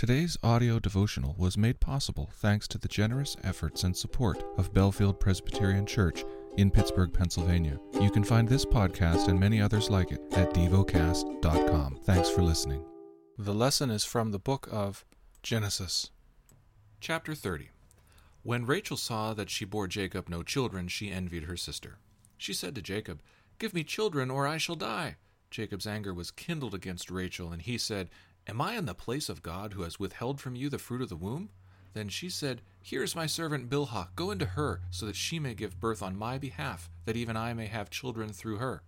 Today's audio devotional was made possible thanks to the generous efforts and support of Bellefield Presbyterian Church in Pittsburgh, Pennsylvania. You can find this podcast and many others like it at devocast.com. Thanks for listening. The lesson is from the book of Genesis, chapter 30. When Rachel saw that she bore Jacob no children, she envied her sister. She said to Jacob, Give me children, or I shall die. Jacob's anger was kindled against Rachel, and he said, Am I in the place of God who has withheld from you the fruit of the womb? Then she said, Here is my servant Bilhah. Go into her, so that she may give birth on my behalf, that even I may have children through her.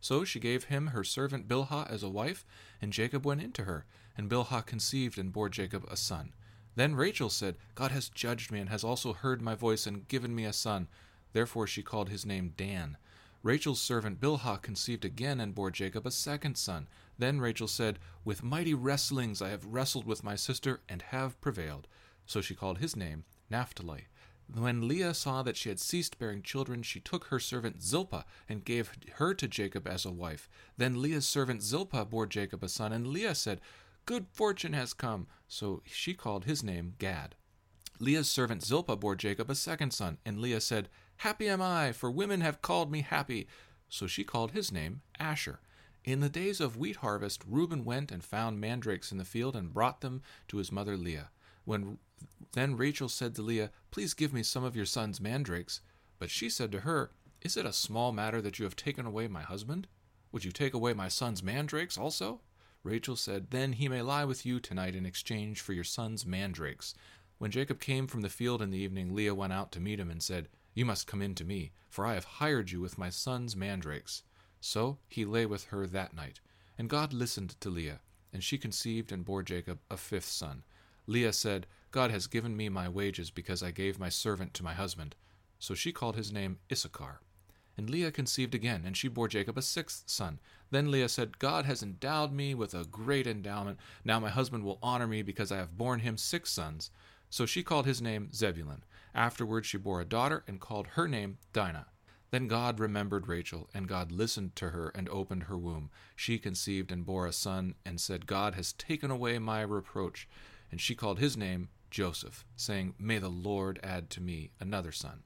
So she gave him her servant Bilhah as a wife, and Jacob went into her. And Bilhah conceived and bore Jacob a son. Then Rachel said, God has judged me, and has also heard my voice, and given me a son. Therefore she called his name Dan. Rachel's servant Bilhah conceived again and bore Jacob a second son. Then Rachel said, With mighty wrestlings I have wrestled with my sister and have prevailed. So she called his name Naphtali. When Leah saw that she had ceased bearing children, she took her servant Zilpah and gave her to Jacob as a wife. Then Leah's servant Zilpah bore Jacob a son, and Leah said, Good fortune has come. So she called his name Gad. Leah's servant Zilpah bore Jacob a second son, and Leah said, Happy am I, for women have called me happy. So she called his name Asher. In the days of wheat harvest, Reuben went and found mandrakes in the field and brought them to his mother Leah. When then Rachel said to Leah, Please give me some of your son's mandrakes. But she said to her, Is it a small matter that you have taken away my husband? Would you take away my son's mandrakes also? Rachel said, Then he may lie with you tonight in exchange for your son's mandrakes. When Jacob came from the field in the evening, Leah went out to meet him and said, you must come in to me, for I have hired you with my son's mandrakes. So he lay with her that night. And God listened to Leah, and she conceived and bore Jacob a fifth son. Leah said, God has given me my wages because I gave my servant to my husband. So she called his name Issachar. And Leah conceived again, and she bore Jacob a sixth son. Then Leah said, God has endowed me with a great endowment. Now my husband will honor me because I have borne him six sons. So she called his name Zebulun. Afterward she bore a daughter and called her name Dinah. Then God remembered Rachel, and God listened to her and opened her womb. She conceived and bore a son, and said, God has taken away my reproach. And she called his name Joseph, saying, May the Lord add to me another son.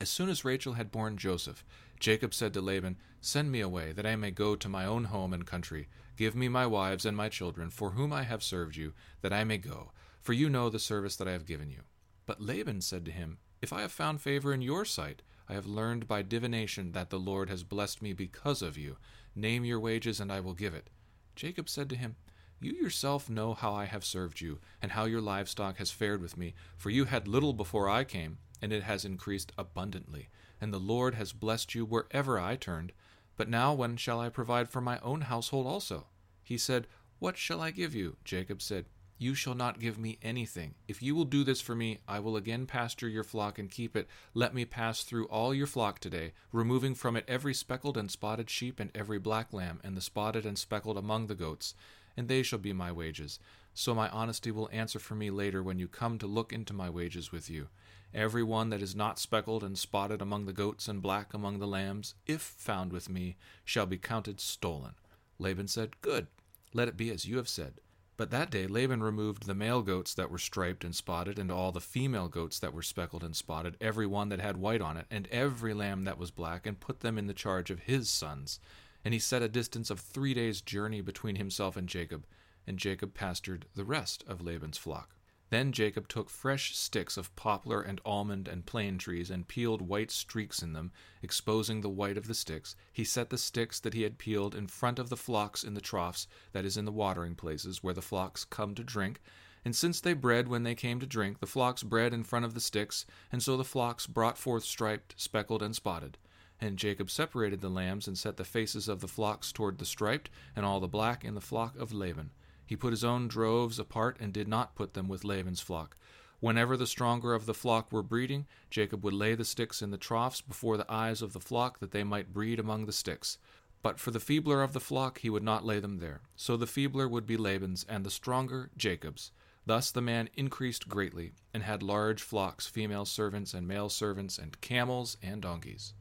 As soon as Rachel had borne Joseph, Jacob said to Laban, Send me away, that I may go to my own home and country. Give me my wives and my children, for whom I have served you, that I may go, for you know the service that I have given you. But Laban said to him, If I have found favor in your sight, I have learned by divination that the Lord has blessed me because of you. Name your wages, and I will give it. Jacob said to him, You yourself know how I have served you, and how your livestock has fared with me, for you had little before I came, and it has increased abundantly, and the Lord has blessed you wherever I turned. But now when shall I provide for my own household also? He said, What shall I give you? Jacob said, you shall not give me anything. If you will do this for me, I will again pasture your flock and keep it. Let me pass through all your flock today, removing from it every speckled and spotted sheep and every black lamb, and the spotted and speckled among the goats, and they shall be my wages. So my honesty will answer for me later when you come to look into my wages with you. Every one that is not speckled and spotted among the goats and black among the lambs, if found with me, shall be counted stolen. Laban said, Good, let it be as you have said. But that day Laban removed the male goats that were striped and spotted, and all the female goats that were speckled and spotted, every one that had white on it, and every lamb that was black, and put them in the charge of his sons. And he set a distance of three days' journey between himself and Jacob, and Jacob pastured the rest of Laban's flock. Then Jacob took fresh sticks of poplar and almond and plane trees, and peeled white streaks in them, exposing the white of the sticks. He set the sticks that he had peeled in front of the flocks in the troughs, that is, in the watering places, where the flocks come to drink. And since they bred when they came to drink, the flocks bred in front of the sticks, and so the flocks brought forth striped, speckled, and spotted. And Jacob separated the lambs, and set the faces of the flocks toward the striped, and all the black in the flock of Laban. He put his own droves apart and did not put them with Laban's flock. Whenever the stronger of the flock were breeding, Jacob would lay the sticks in the troughs before the eyes of the flock that they might breed among the sticks. But for the feebler of the flock he would not lay them there. So the feebler would be Laban's, and the stronger Jacob's. Thus the man increased greatly, and had large flocks, female servants and male servants, and camels and donkeys.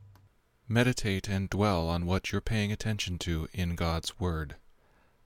Meditate and dwell on what you're paying attention to in God's Word.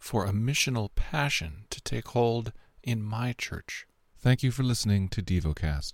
for a missional passion to take hold in my church. Thank you for listening to DevoCast.